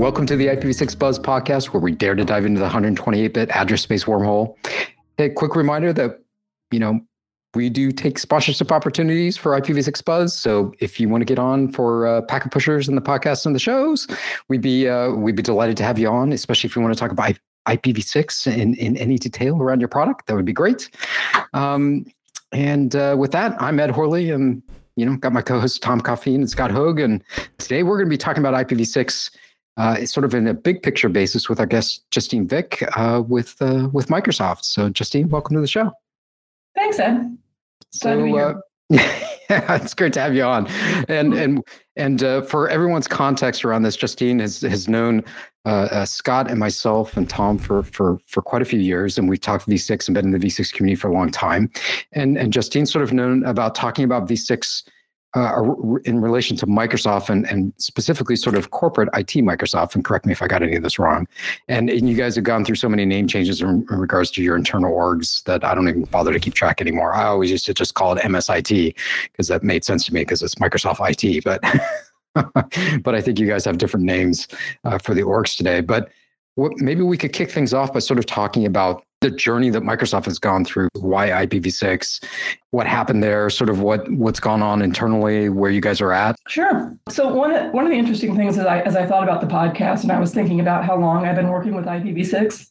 Welcome to the IPv6 Buzz podcast, where we dare to dive into the 128-bit address space wormhole. Hey, quick reminder that you know we do take sponsorship opportunities for IPv6 Buzz. So if you want to get on for uh, packet pushers and the podcasts and the shows, we'd be uh, we'd be delighted to have you on. Especially if you want to talk about IPv6 in in any detail around your product, that would be great. Um, and uh, with that, I'm Ed Horley, and you know got my co-host Tom Coffeen and Scott Hogg, and today we're going to be talking about IPv6 uh, sort of in a big picture basis with our guest Justine Vick uh, with uh, with Microsoft. So, Justine, welcome to the show. Thanks, Ed. So, uh, yeah, it's great to have you on. And and and uh, for everyone's context around this, Justine has has known uh, uh, Scott and myself and Tom for for for quite a few years, and we've talked V6 and been in the V6 community for a long time. And and Justine's sort of known about talking about V6 uh, in relation to Microsoft and, and specifically sort of corporate IT Microsoft, and correct me if I got any of this wrong. And, and you guys have gone through so many name changes in, in, regards to your internal orgs that I don't even bother to keep track anymore. I always used to just call it MSIT because that made sense to me because it's Microsoft IT. But but I think you guys have different names uh, for the orgs today. But what, maybe we could kick things off by sort of talking about the journey that Microsoft has gone through, why IPv6, what happened there, sort of what what's gone on internally, where you guys are at. Sure. So one one of the interesting things as I as I thought about the podcast and I was thinking about how long I've been working with IPv6,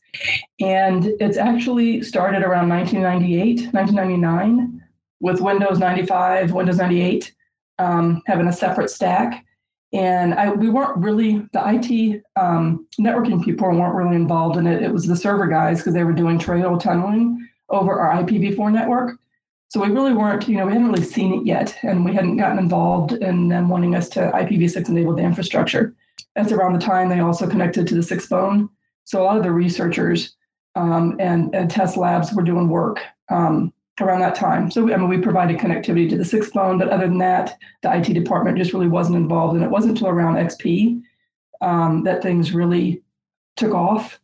and it's actually started around 1998, 1999, with Windows 95, Windows 98 um, having a separate stack. And I, we weren't really, the IT um, networking people weren't really involved in it. It was the server guys because they were doing trail tunneling over our IPv4 network. So we really weren't, you know, we hadn't really seen it yet, and we hadn't gotten involved in them wanting us to IPv6 enable the infrastructure. That's around the time they also connected to the 6bone. So a lot of the researchers um, and, and test labs were doing work um, around that time. So I mean, we provided connectivity to the 6bone, but other than that, the IT department just really wasn't involved, and it wasn't until around XP um, that things really took off.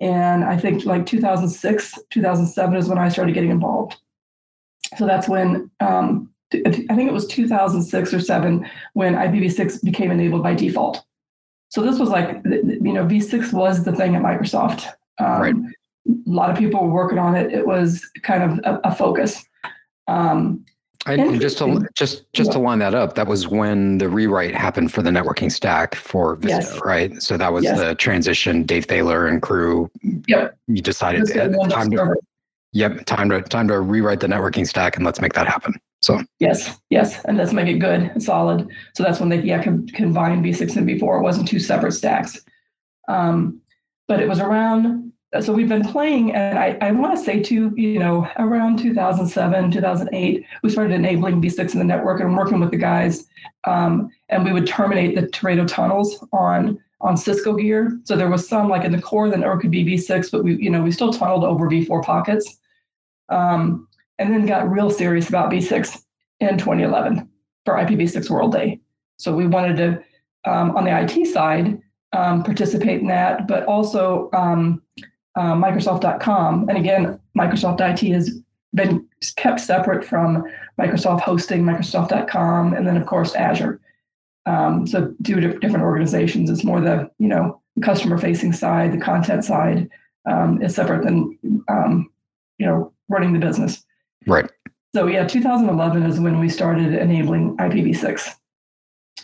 And I think like 2006, 2007 is when I started getting involved. So that's when um, I think it was 2006 or seven when IPv6 became enabled by default. So this was like you know V6 was the thing at Microsoft. Um, right a lot of people were working on it. It was kind of a, a focus. Um, and just to just just to line that up, that was when the rewrite happened for the networking stack for Vista, yes. right? So that was yes. the transition. Dave Thaler and crew. Yep. You decided time to, yep time to time to rewrite the networking stack and let's make that happen. So yes, yes, and let's make it good and solid. So that's when they yeah com- combined V6 and V4. It wasn't two separate stacks. Um, but it was around so we've been playing and i, I want to say too you know around 2007 2008 we started enabling v6 in the network and working with the guys um, and we would terminate the teredo tunnels on on cisco gear. So there was some like in the core the network could be v6 but we you know we still tunneled over v4 pockets. Um, and then got real serious about v6 in 2011 for ipv6 world day. So we wanted to um, on the it side um, participate in that but also um, uh, Microsoft.com. And again, Microsoft IT has been kept separate from Microsoft hosting, Microsoft.com, and then of course Azure. Um, so two different organizations. It's more the you know customer facing side, the content side um, is separate than um, you know running the business. Right. So yeah, 2011 is when we started enabling IPv6.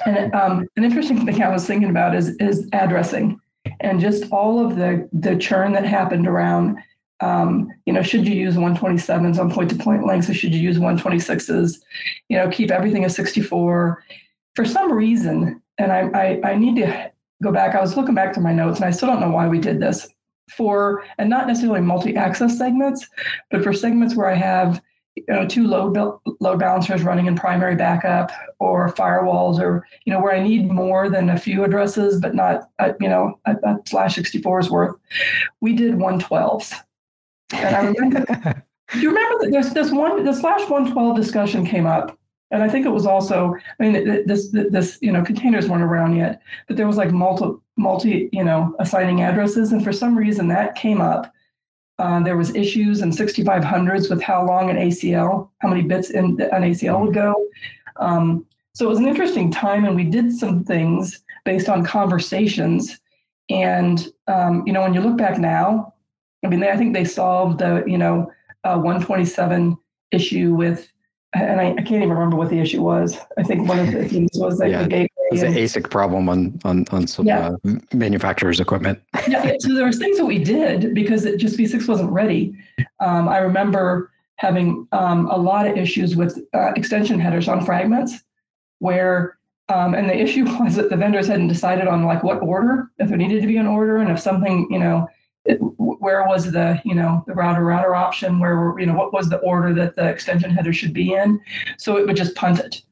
And um, an interesting thing I was thinking about is is addressing and just all of the the churn that happened around um, you know, should you use 127s on point-to-point links or should you use 126s? You know, keep everything at 64. For some reason, and I, I, I need to go back. I was looking back to my notes, and I still don't know why we did this. For and not necessarily multi-access segments, but for segments where I have you know, two load load balancers running in primary backup or firewalls or you know where I need more than a few addresses but not a, you know a, a slash 64's worth. We did 112s. And I remember do you remember that there's this one the slash 112 discussion came up and I think it was also I mean this this you know containers weren't around yet but there was like multi multi you know assigning addresses and for some reason that came up uh, there was issues in 6500s with how long an ACL, how many bits in an ACL would go. Um, so it was an interesting time, and we did some things based on conversations And um, you know, when you look back now, I mean, they, I think they solved the you know uh, 127 issue with, and I, I, can't even remember what the issue was. I think one of the things was like yeah, the It's an ASIC problem on on on some yeah. uh, manufacturers' equipment. yeah, so there was things that we did because it just V6 wasn't ready. Um, I remember having um, a lot of issues with uh, extension headers on fragments, where um, and the issue was that the vendors hadn't decided on like what order, if there needed to be an order, and if something, you know, it, where was the, you know, the router router option, where, you know, what was the order that the extension header should be in. So it would just punt it.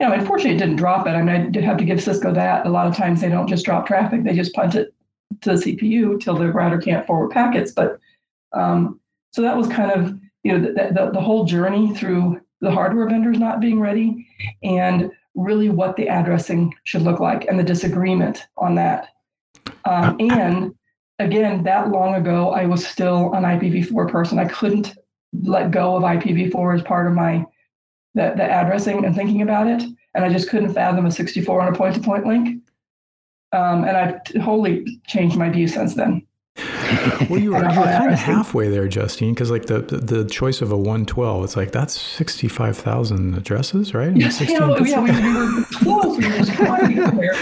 You know, unfortunately, it didn't drop it. I mean, I did have to give Cisco that. A lot of times they don't just drop traffic, they just punt it to the CPU till the router can't forward packets. But um, so that was kind of, you know, the, the, the whole journey through the hardware vendors not being ready and really what the addressing should look like and the disagreement on that. Um, and again, that long ago, I was still an IPv4 person. I couldn't let go of IPv4 as part of my the, the addressing and thinking about it, and I just couldn't fathom a 64 on a point-to-point link. Um, and I've totally changed my view since then. well, you were, you were kind of halfway there, Justine, because like the, the, the choice of a 112, it's like that's 65,000 addresses, right? Yeah, you know, yeah, we, we, were close. We were there.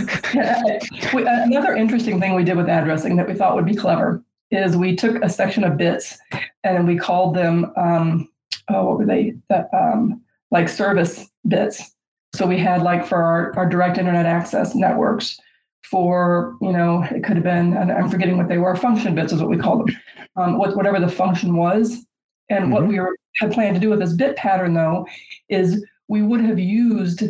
Uh, another interesting thing we did with addressing that we thought would be clever is we took a section of bits and we called them, um, oh, what were they? The, um, like service bits. So we had like for our, our direct internet access networks, for, you know, it could have been, and I'm forgetting what they were, function bits is what we call them, um, what, whatever the function was. And mm-hmm. what we were, had planned to do with this bit pattern, though, is we would have used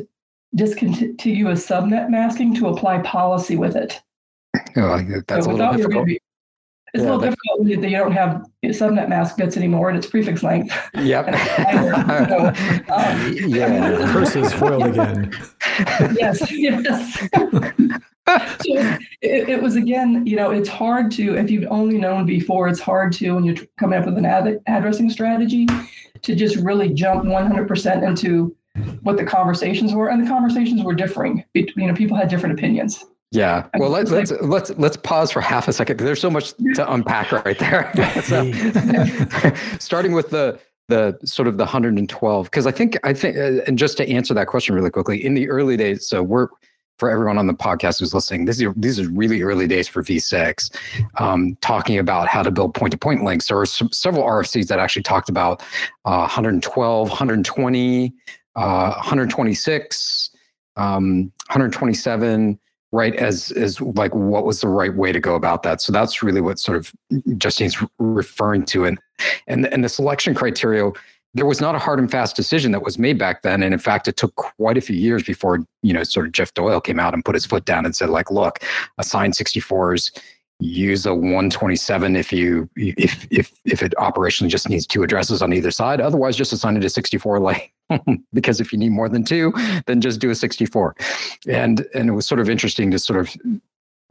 discontinuous subnet masking to apply policy with it. Oh, that's so a little difficult. Be, it's yeah, a little difficult when you don't have subnet mask bits anymore and it's prefix length. Yep. so, um, yeah. Curses foiled again. yes, yes. so it, it, was again, you know, it's hard to, if you've only known before, it's hard to, when you're coming up with an ad- addressing strategy, to just really jump 100% into what the conversations were. And the conversations were differing. You know, people had different opinions. Yeah. Well, let's let's let's let's pause for half a second. There's so much to unpack right there. so, starting with the the sort of the 112 because I think I think uh, and just to answer that question really quickly in the early days so we're for everyone on the podcast who's listening, this is these are really early days for V6. Um, talking about how to build point-to-point links. There were some, several RFCs that actually talked about uh, 112, 120, uh, 126, um, 127 right as as like what was the right way to go about that so that's really what sort of justine's referring to and and and the selection criteria there was not a hard and fast decision that was made back then. And in fact, it took quite a few years before, you know, sort of Jeff Doyle came out and put his foot down and said, like, look, assign 64s, use a 127 if you if if if it operationally just needs two addresses on either side. Otherwise, just assign it a 64 like because if you need more than two, then just do a 64. And and it was sort of interesting to sort of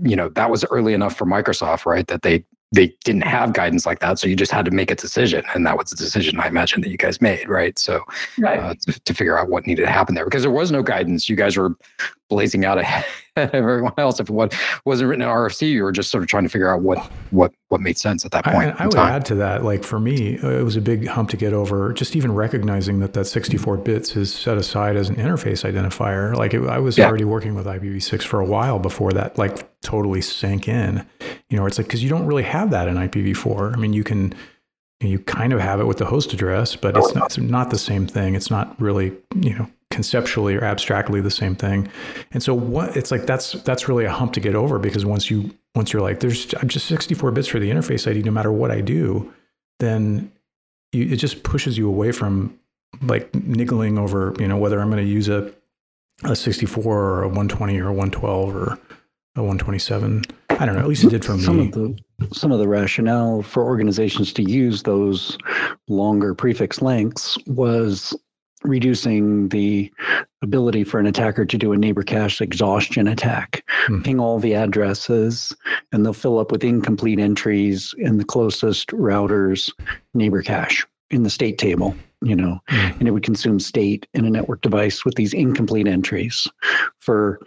you know that was early enough for Microsoft, right? That they they didn't have guidance like that so you just had to make a decision and that was the decision i imagine that you guys made right so right. Uh, to, to, figure out what needed to happen there because there was no guidance you guys were blazing out ahead of everyone else if what wasn't written in rfc you were just sort of trying to figure out what what what made sense at that point i, I would time. add to that like for me it was a big hump to get over just even recognizing that that 64 bits is set aside as an interface identifier like it, i was yeah. already working with ipv6 for a while before that like totally sank in you know it's like because you don't really have that in ipv4 i mean you can you kind of have it with the host address but it's not, it's not the same thing it's not really you know conceptually or abstractly the same thing. And so what it's like that's that's really a hump to get over because once you once you're like there's I'm just 64 bits for the interface ID no matter what I do, then you, it just pushes you away from like niggling over you know whether I'm going to use a a 64 or a 120 or a 112 or a 127. I don't know. At least it did for some me. Of the, some of the rationale for organizations to use those longer prefix lengths was reducing the ability for an attacker to do a neighbor cache exhaustion attack. Hmm. Ping all the addresses, and they'll fill up with incomplete entries in the closest router's neighbor cache in the state table, you know, hmm. and it would consume state in a network device with these incomplete entries for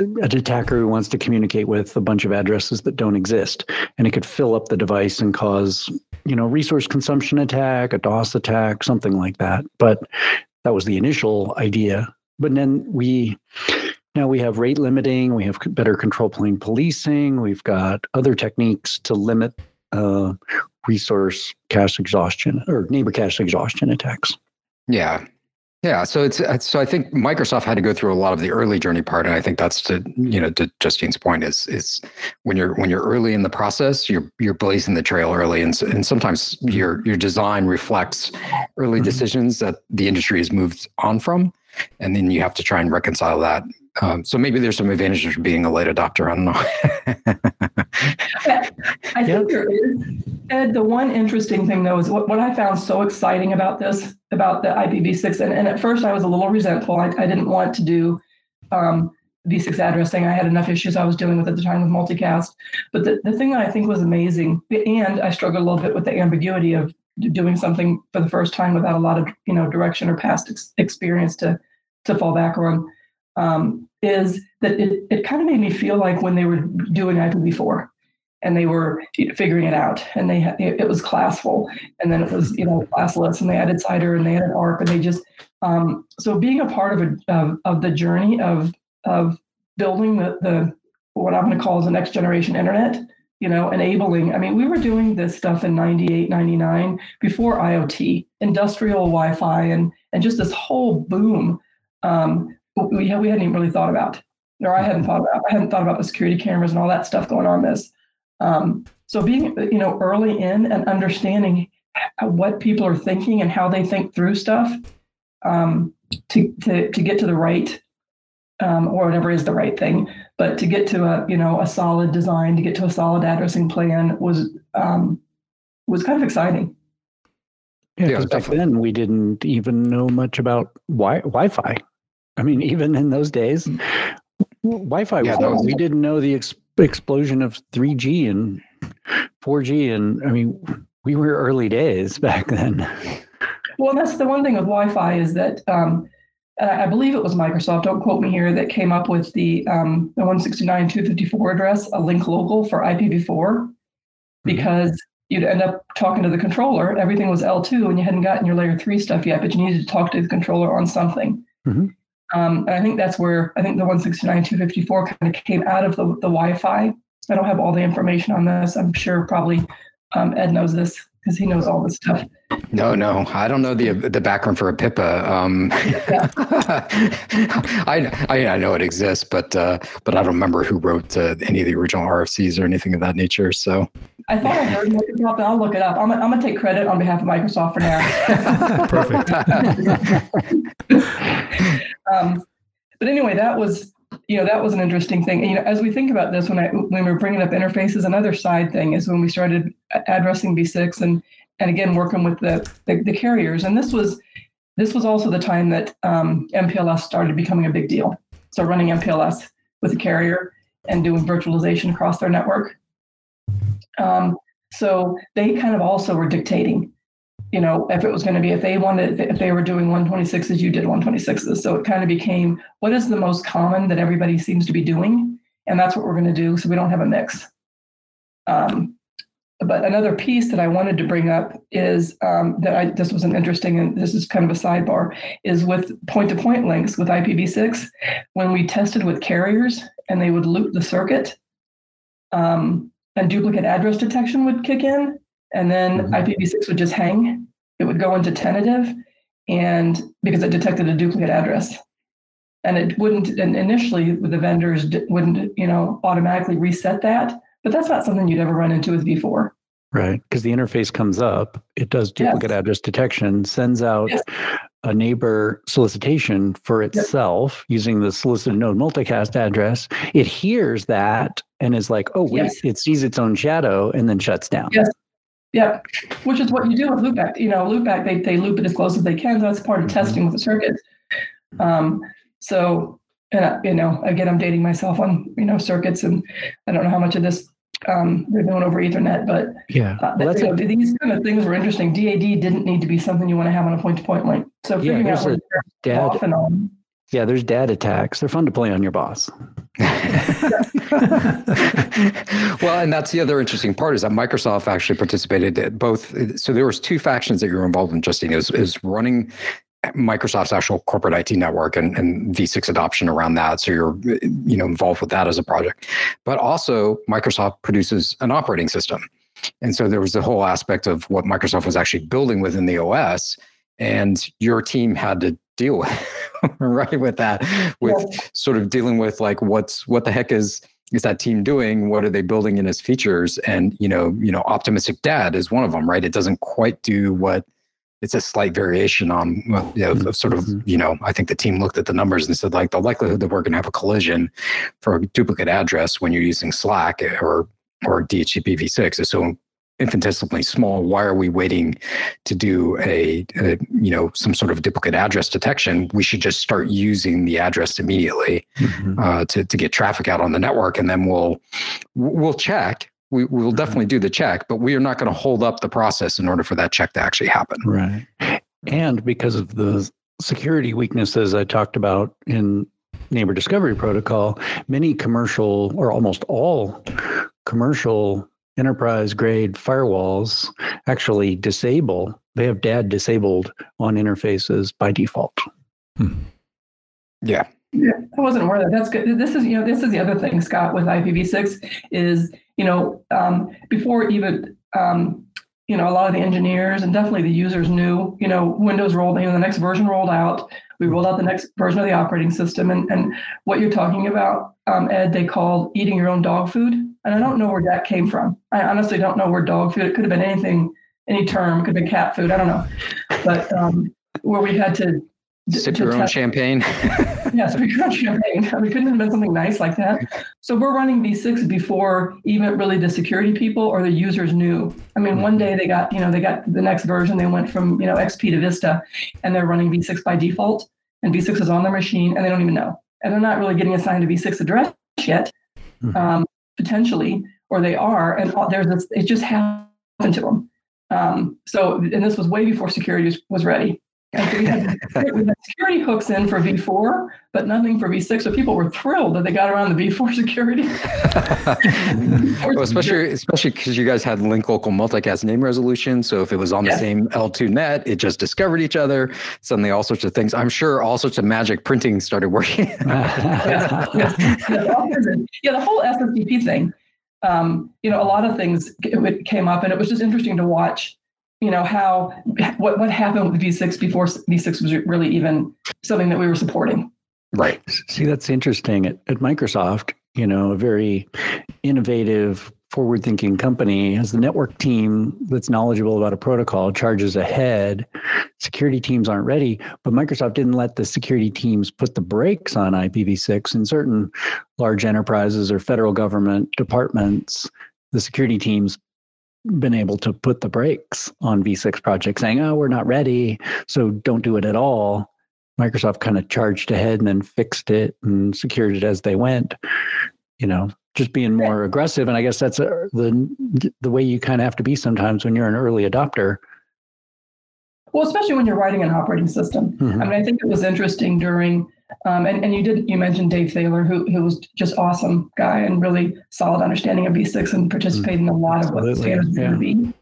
an attacker who wants to communicate with a bunch of addresses that don't exist, and it could fill up the device and cause, you know, resource consumption attack, a DOS attack, something like that. But that was the initial idea. But then we now we have rate limiting, we have better control plane policing, we've got other techniques to limit uh, resource cache exhaustion or neighbor cache exhaustion attacks. Yeah, yeah, so it's so I think Microsoft had to go through a lot of the early journey part, and I think that's to you know to Justine's point is is when you're when you're early in the process, you're you're blazing the trail early, and and sometimes your your design reflects early mm-hmm. decisions that the industry has moved on from, and then you have to try and reconcile that. Um, so maybe there's some advantages for being a late adopter. I don't know. I think there is. Ed, the one interesting thing though is what, what I found so exciting about this, about the IPv6, and, and at first I was a little resentful. I, I didn't want to do um, v6 addressing. I had enough issues I was dealing with at the time with multicast. But the, the thing that I think was amazing, and I struggled a little bit with the ambiguity of doing something for the first time without a lot of you know direction or past ex- experience to to fall back on, um, is that it, it kind of made me feel like when they were doing IPv4 and they were figuring it out and they it was classful and then it was you know classless and they added CIDR and they added ARP and they just um, so being a part of a of, of the journey of of building the the what I'm going to call is the next generation internet you know enabling i mean we were doing this stuff in 98 99 before iot industrial wi-fi and and just this whole boom um, we, we hadn't even really thought about or i hadn't thought about i hadn't thought about the security cameras and all that stuff going on this um, so being you know early in and understanding what people are thinking and how they think through stuff um, to, to to get to the right um, or whatever is the right thing, but to get to a you know a solid design, to get to a solid addressing plan was um, was kind of exciting. Yeah, because yeah, back then we didn't even know much about wi- Wi-Fi. I mean, even in those days, Wi-Fi. Yeah, was, we didn't know the ex- explosion of 3G and 4G, and I mean, we were early days back then. Well, that's the one thing with Wi-Fi is that um, I believe it was Microsoft. Don't quote me here. That came up with the um, the 169.254 address, a link local for IPv4, mm-hmm. because you'd end up talking to the controller. Everything was L2, and you hadn't gotten your layer three stuff yet, but you needed to talk to the controller on something. Mm-hmm. Um, and I think that's where I think the 169.254 kind of came out of the, the Wi-Fi. I don't have all the information on this. I'm sure probably um, Ed knows this because he knows all this stuff. No, no, I don't know the the background for APIPA. Um, I, I, I know it exists, but uh, but I don't remember who wrote uh, any of the original RFCs or anything of that nature. So I thought I heard Microsoft. I'll look it up. I'm, I'm going to take credit on behalf of Microsoft for now. Perfect. um, but anyway, that was you know that was an interesting thing. And, you know, as we think about this, when I when we are bringing up interfaces, another side thing is when we started addressing V6 and and again working with the, the, the carriers. And this was this was also the time that um, MPLS started becoming a big deal. So running MPLS with a carrier and doing virtualization across their network. Um, so they kind of also were dictating, you know, if it was going to be if they wanted if they were doing 126s, you did 126s. So it kind of became what is the most common that everybody seems to be doing, and that's what we're going to do. So we don't have a mix. Um, but another piece that I wanted to bring up is um, that I this was an interesting and this is kind of a sidebar is with point-to-point links with IPv6 when we tested with carriers and they would loop the circuit um, and duplicate address detection would kick in and then mm-hmm. IPv6 would just hang. It would go into tentative and because it detected a duplicate address and it wouldn't and initially the vendors wouldn't you know automatically reset that but that's not something you'd ever run into with v4 right because the interface comes up it does duplicate yes. address detection sends out yes. a neighbor solicitation for itself yes. using the solicited node multicast address it hears that and is like oh wait it sees its own shadow and then shuts down yes yeah, which is what you do with loopback. You know, loopback they they loop it as close as they can. So that's part of mm-hmm. testing with the circuits. Um, so, and you know, again, I'm dating myself on you know circuits, and I don't know how much of this um, they're doing over Ethernet, but yeah, uh, well, you know, these kind of things were interesting. DAD didn't need to be something you want to have on a point-to-point link. So figuring yeah, out where dad, off and on. Yeah, there's dad attacks. They're fun to play on your boss. well, and that's the other interesting part is that Microsoft actually participated at both. So there was two factions that you were involved in, Justine. Is is running Microsoft's actual corporate IT network and, and v6 adoption around that. So you're you know involved with that as a project, but also Microsoft produces an operating system, and so there was the whole aspect of what Microsoft was actually building within the OS, and your team had to deal with right with that with yeah. sort of dealing with like what's what the heck is is that team doing what are they building in as features and you know you know optimistic dad is one of them right it doesn't quite do what it's a slight variation on well, you know, sort of mm-hmm. you know i think the team looked at the numbers and said like the likelihood that we're going to have a collision for a duplicate address when you're using SLAAC or or dhcp v6 is so infinitesimally small why are we waiting to do a, a, you know some sort of duplicate address detection we should just start using the address immediately mm-hmm. uh, to, to get traffic out on the network and then we'll we'll check we will mm-hmm. definitely do the check but we are not going to hold up the process in order for that check to actually happen right and because of the security weaknesses i talked about in neighbor discovery protocol many commercial or almost all commercial enterprise grade firewalls actually disable, they have DAD disabled on interfaces by default. Hmm. Yeah. Yeah, I wasn't aware of that. That's good. This is, you know, this is the other thing, Scott, with IPv6 is, you know, um, before even, um, you know, a lot of the engineers and definitely the users knew, you know, Windows rolled, you know, the next version rolled out. We rolled out the next version of the operating system. And, and what you're talking about, um, Ed, they called eating your own dog food. And I don't know where that came from. I honestly don't know where dog food, it could have been anything, any term, it could have been cat food. I don't know. But um, where we had to sip your own champagne. yeah, sip your own champagne. We couldn't have been something nice like that. So we're running V6 before even really the security people or the users knew. I mean, one day they got, you know, they got the next version. They went from, you know, XP to Vista and they're running V6 by default and V6 is on their machine and they don't even know. And they're not really getting assigned a V6 address yet. Mm-hmm. Um, potentially, or they are, and there's this, it just happened to them. Um, so, and this was way before security was ready. We had, we had security hooks in for V4, but nothing for V6. So people were thrilled that they got around the V4 security. well, especially especially because you guys had link local multicast name resolution. So if it was on the same L2 net, it just discovered each other. Suddenly, all sorts of things. I'm sure all sorts of magic printing started working. yeah, yeah, yeah, the whole SSDP thing. Um, you know, a lot of things came up, and it was just interesting to watch you know how what what happened with v6 before v6 was really even something that we were supporting. Right. See that's interesting. At, at microsoft you know a very innovative forward thinking company has the network team that's knowledgeable about a protocol charges ahead. Security teams aren't ready but microsoft didn't let the security teams put the brakes on ipv6 in certain large enterprises or federal government departments. The security teams been able to put the brakes on V6 projects, saying, "Oh, we're not ready, so don't do it at all." Microsoft kind of charged ahead and then fixed it and secured it as they went. You know, just being more aggressive, and I guess that's a, uh, the the way you kind of have to be sometimes when you're an early adopter. Well, especially when you're writing an operating system. Mm-hmm. I mean, I think it was interesting during um, and, and you did you mentioned Dave Thaler, who who was just awesome guy and really solid understanding of V6 and participated in a lot of what standards yeah. going be.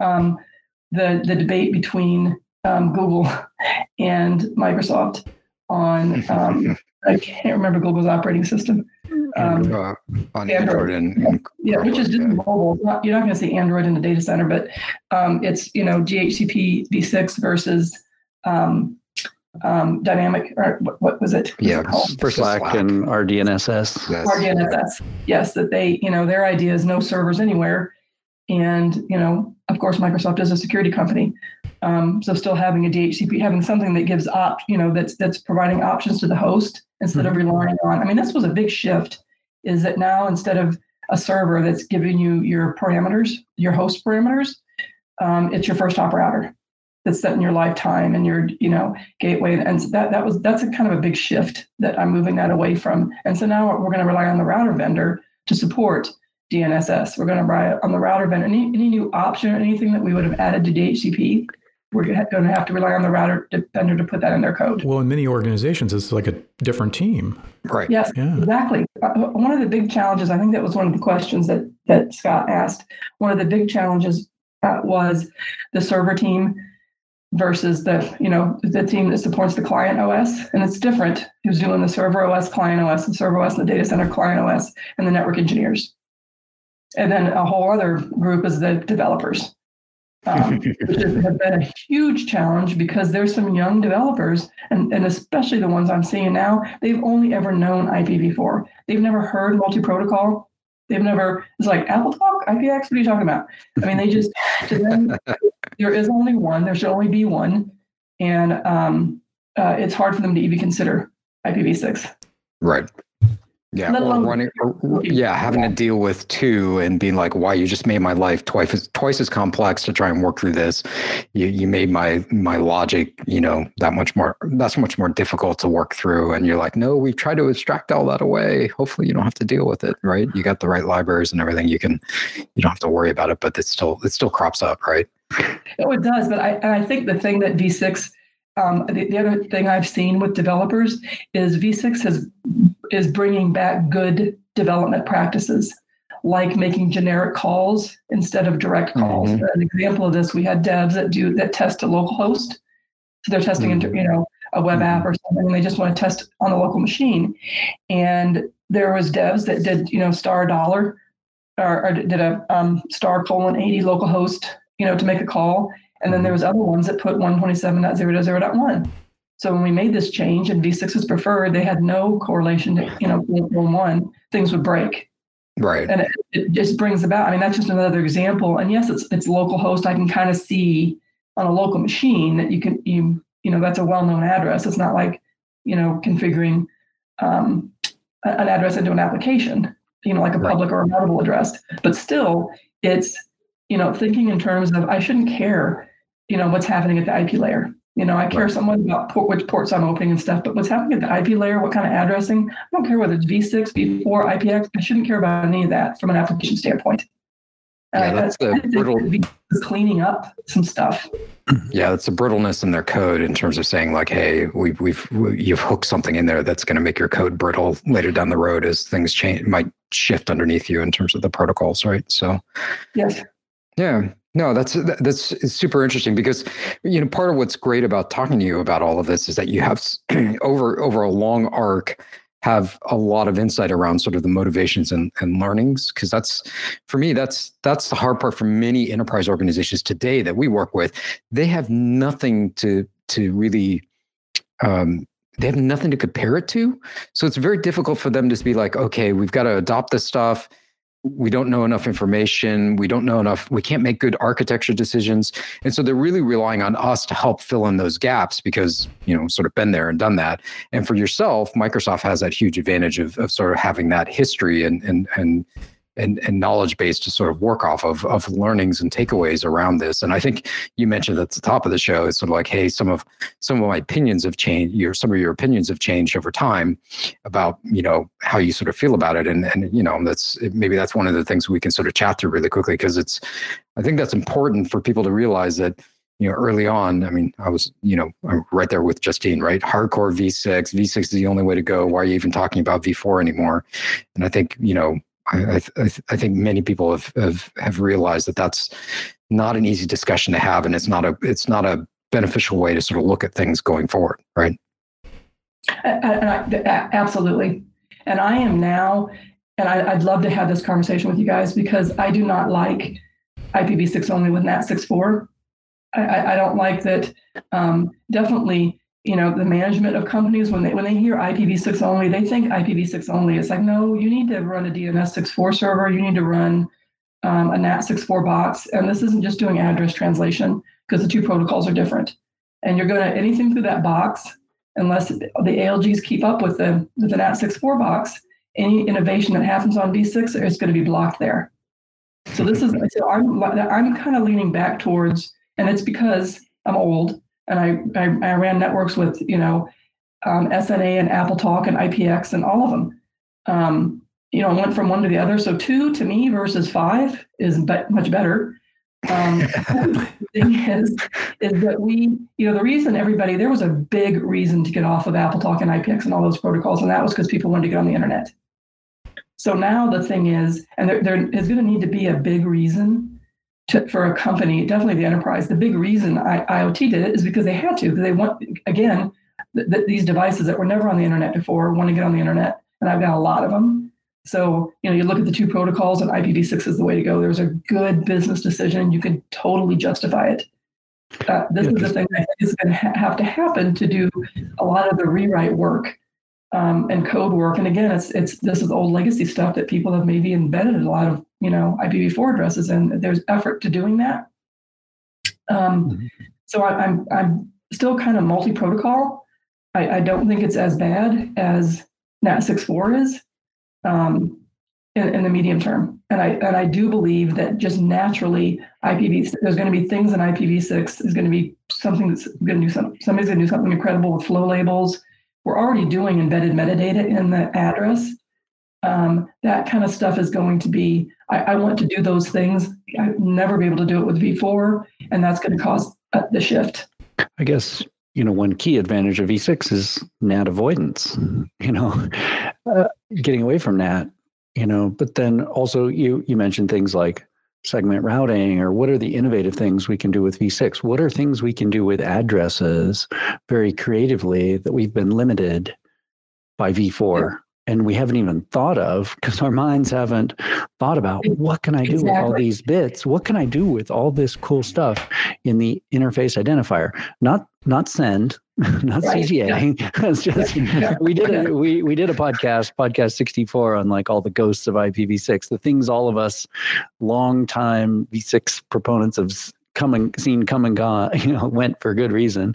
Um, the the debate between um, Google and Microsoft on um, I can't remember Google's operating system. Um, uh, on Android, Android and, and yeah, which is just yeah. mobile. Not, you're not going to see Android in the data center, but um, it's you know DHCP v6 versus um, um, dynamic, or what, what was it? Yeah, for SLAAC, SLAAC, and RDNSS. Yes. RDNSS. Yes, that they, you know, their idea is no servers anywhere. And, you know, of course, Microsoft is a security company. Um, so still having a DHCP, having something that gives op, you know, that's that's providing options to the host instead mm-hmm. of relying on. I mean, this was a big shift. Is that now instead of a server that's giving you your parameters, your host parameters, um, it's your first hop router that's set in your lifetime and your you know gateway and that that was that's a kind of a big shift that i'm moving that away from and so now we're going to rely on the router vendor to support dnss we're going to rely on the router vendor any, any new option or anything that we would have added to dhcp we're going to have to rely on the router vendor to put that in their code. Well, in many organizations, it's like a different team. Right. Yes, yeah. exactly. Uh, one of the big challenges, I think that was one of the questions that that Scott asked. One of the big challenges uh, was the server team versus the you know the team that supports the client OS, and it's different. Who's doing the server OS, client OS, and server OS, and the data center client OS, and the network engineers. And then a whole other group is the developers, um, which has been a huge challenge because there's some young developers, and, and especially the ones I'm seeing now, they've only ever known IPv4. They've never heard multi-protocol. They've never, it's like Apple Talk, IPX, what are you talking about? I mean, they just, to them, there is only one, there should only be one. And um, uh, it's hard for them to even consider IPv6. Right. Yeah, or running, or, yeah, having to deal with two and being like, "Why you just made my life twice as twice as complex to try and work through this? You you made my my logic, you know, that much more that's much more difficult to work through." And you're like, "No, we've tried to abstract all that away. Hopefully, you don't have to deal with it, right? You got the right libraries and everything. You can, you don't have to worry about it, but it still it still crops up, right?" Oh, it does. But I I think the thing that V6 um, the, the, other thing I've seen with developers is V6 has is bringing back good development practices, like making generic calls instead of direct calls. Mm-hmm. An example of this, we had devs that do that test a local host, so they're testing mm-hmm. into you know a web mm-hmm. app or something, and they just want to test on the local machine. And there was devs that did you know star dollar or, or did a um, star colon eighty local host you know to make a call and then there was other ones that put 127.0.0.1. So when we made this change and V6 was preferred, they had no correlation to, you know, one, things would break. Right. And it, it, just brings about, I mean, that's just another example. And yes, it's it's local host. I can kind of see on a local machine that you can you you know that's a well-known address. It's not like, you know, configuring um, an address into an application, you know, like a public or a routable address. But still, it's, you know, thinking in terms of I shouldn't care you know, what's happening at the IP layer. You know, I care right. somewhat about port, which ports I'm opening and stuff, but what's happening at the IP layer, what kind of addressing, I don't care whether it's V6, V4, IPX. I shouldn't care about any of that from an application standpoint. Yeah, uh, that's the brittle. Cleaning up some stuff. Yeah, that's the brittleness in their code in terms of saying like, "Hey, we've we've you've hooked something in there that's going to make your code brittle later down the road as things change, might shift underneath you in terms of the protocols, right?" So, yes, yeah, no, that's that's super interesting because you know part of what's great about talking to you about all of this is that you have over over a long arc have a lot of insight around sort of the motivations and, and learnings because that's for me that's that's the hard part for many enterprise organizations today that we work with. They have nothing to to really um, they have nothing to compare it to. So it's very difficult for them to be like okay we've got to adopt this stuff we don't know enough information. We don't know enough we can't make good architecture decisions. And so they're really relying on us to help fill in those gaps because you know sort of been there and done that. And for yourself microsoft has that huge advantage of, of sort of having that history and and and and, and knowledge base to sort of work off of of learnings and takeaways around this. And I think you mentioned at the top of the show, it's sort of like, hey, some of some of my opinions have changed. Your some of your opinions have changed over time about you know how you sort of feel about it. And and you know that's maybe that's one of the things we can sort of chat through really quickly because it's I think that's important for people to realize that you know, early on, I mean, I was, you know, I'm right there with Justine, right? Hardcore V6, V6 is the only way to go. Why are you even talking about V4 anymore? And I think, you know, I, I, I, think many people have, have have realized that that's not an easy discussion to have, and it's not a it's not a beneficial way to sort of look at things going forward, right? absolutely, and I am now, and I, would love to have this conversation with you guys because I do not like IPv6 only with NAT64. I, I don't like that. Um, definitely you know the management of companies when they when they hear IPv6 only, they think IPv6 only. It's like no, you need to run a DNS64 server. You need to run um, a NAT64 box, and this isn't just doing address translation because the two protocols are different. And you're going to anything through that box, unless the ALGs keep up with the with the NAT64 box. Any innovation that happens on V6 is going to be blocked there. So this is so I'm I'm kind of leaning back towards, and it's because I'm old and I, I, I ran networks with you know um, SNA and Apple Talk and IPX and all of them. Um, you know, I went from one to the other. So two to me versus five is be- much better. Um, the thing is, is that we, you know, the reason everybody there was a big reason to get off of AppleTalk and IPX and all those protocols, and that was because people wanted to get on the internet. So now the thing is, and there, there is going to need to be a big reason to, for a company, definitely the enterprise. The big reason I, IoT did it is because they had to, because they want again th- th- these devices that were never on the internet before want to get on the internet, and I've got a lot of them. So, you know, you look at the two protocols and IPv6 is the way to go. There's a good business decision. You can totally justify it. Uh, this is the thing that is going to ha- have to happen to do a lot of the rewrite work um, and code work. And again, it's it's this is old legacy stuff that people have maybe embedded a lot of you know IPv4 addresses, and there's effort to doing that. Um, mm-hmm. So I, I'm I'm still kind of multi-protocol. I, I don't think it's as bad as NAT64 is um, in, in, the medium term. And I and I do believe that just naturally IPv there's going to be things in IPv6 is going to be something that's going to do some somebody's going to do something incredible with flow labels. We're already doing embedded metadata in the address. Um, that kind of stuff is going to be. I, I want to do those things. I'll never be able to do it with v4, and that's going to cause uh, the shift. I guess you know one key advantage of v6 is NAT avoidance. You know, uh, getting away from that, you know, but then also you you mentioned things like segment routing or what are the innovative things we can do with v6 what are things we can do with addresses very creatively that we've been limited by v4 and we haven't even thought of because our minds haven't thought about what can I do exactly. with all these bits? What can I do with all this cool stuff in the interface identifier? Not not send, not right. Yeah. it's just yeah. we did a we we did a podcast, podcast 64 on like all the ghosts of IPv6, the things all of us long time v6 proponents have come and seen come and gone, you know, went for good reason.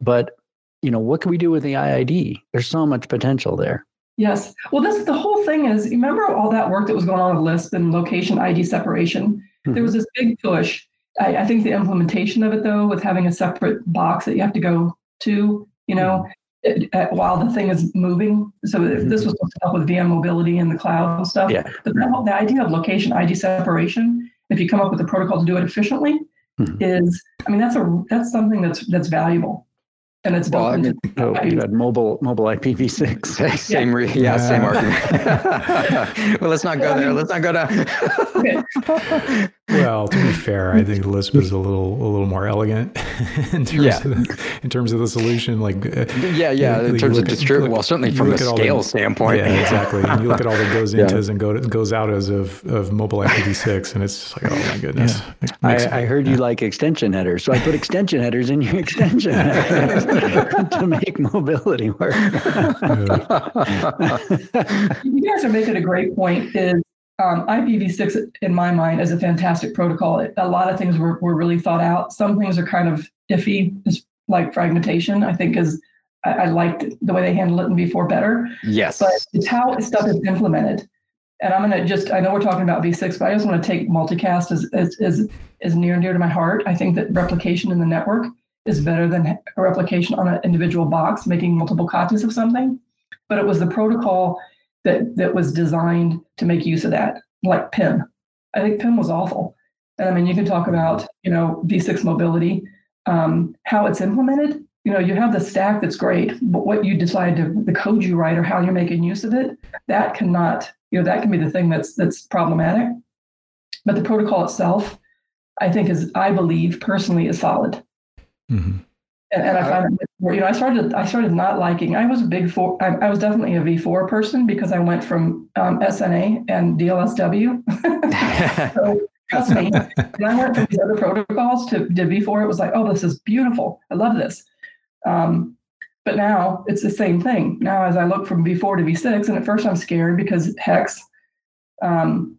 But you know, what can we do with the IID? There's so much potential there. Yes. Well, this the whole thing is. Remember all that work that was going on with Lisp and location ID separation. Mm-hmm. There was this big push. I, I, think the implementation of it, though, with having a separate box that you have to go to, you know, mm-hmm. it, it, while the thing is moving. So mm-hmm. this was supposed to help with VM mobility and the cloud and stuff. Yeah. But the, the idea of location ID separation, if you come up with a protocol to do it efficiently, mm-hmm. is I mean that's a that's something that's that's valuable and it's well, I mean, oh, you had mobile mobile IPv6. Same, yeah, yeah same argument. well, let's not go there. Let's not go down. Well, to be fair, I think Lisp is a little a little more elegant in terms yeah. of the, in terms of the solution. Like, uh, yeah, yeah, you, in terms of distribute. Well, certainly from a scale the, standpoint. Yeah, exactly. And you look at all the goes into yeah. and go goes out as of of mobile IPv6, and it's like, oh my goodness. Yeah. I, I, heard you like extension headers, so I put extension headers in your extension headers. to make mobility work. you guys are making a great point. Is um, IPv6, in my mind, is a fantastic protocol. It, a lot of things were, were really thought out. Some things are kind of iffy, like fragmentation. I think is I, I liked the way they handled it in v4 better. Yes, but it's how stuff is implemented. And I'm going to just, I know we're talking about V6, but I just want to take multicast as, as, as, as near and dear to my heart. I think that replication in the network is better than a replication on an individual box, making multiple copies of something. But it was the protocol that that was designed to make use of that, like PIM. I think PIM was awful. And I mean, you can talk about you know V6 mobility, um, how it's implemented. You know, you have the stack that's great, but what you decide to the code you write or how you're making use of it, that cannot. You know, that can be the thing that's that's problematic. But the protocol itself, I think, is I believe personally is solid. Mm-hmm. And, and, I found it, you know, I started, I started not liking, I was a big four, I, I was definitely a V4 person because I went from um, SNA and DLSW. so trust me, when I went from these other protocols to, to V4, it was like, oh, this is beautiful. I love this. Um, but now it's the same thing. Now, as I look from V4 to V6, and at first I'm scared because hex, um,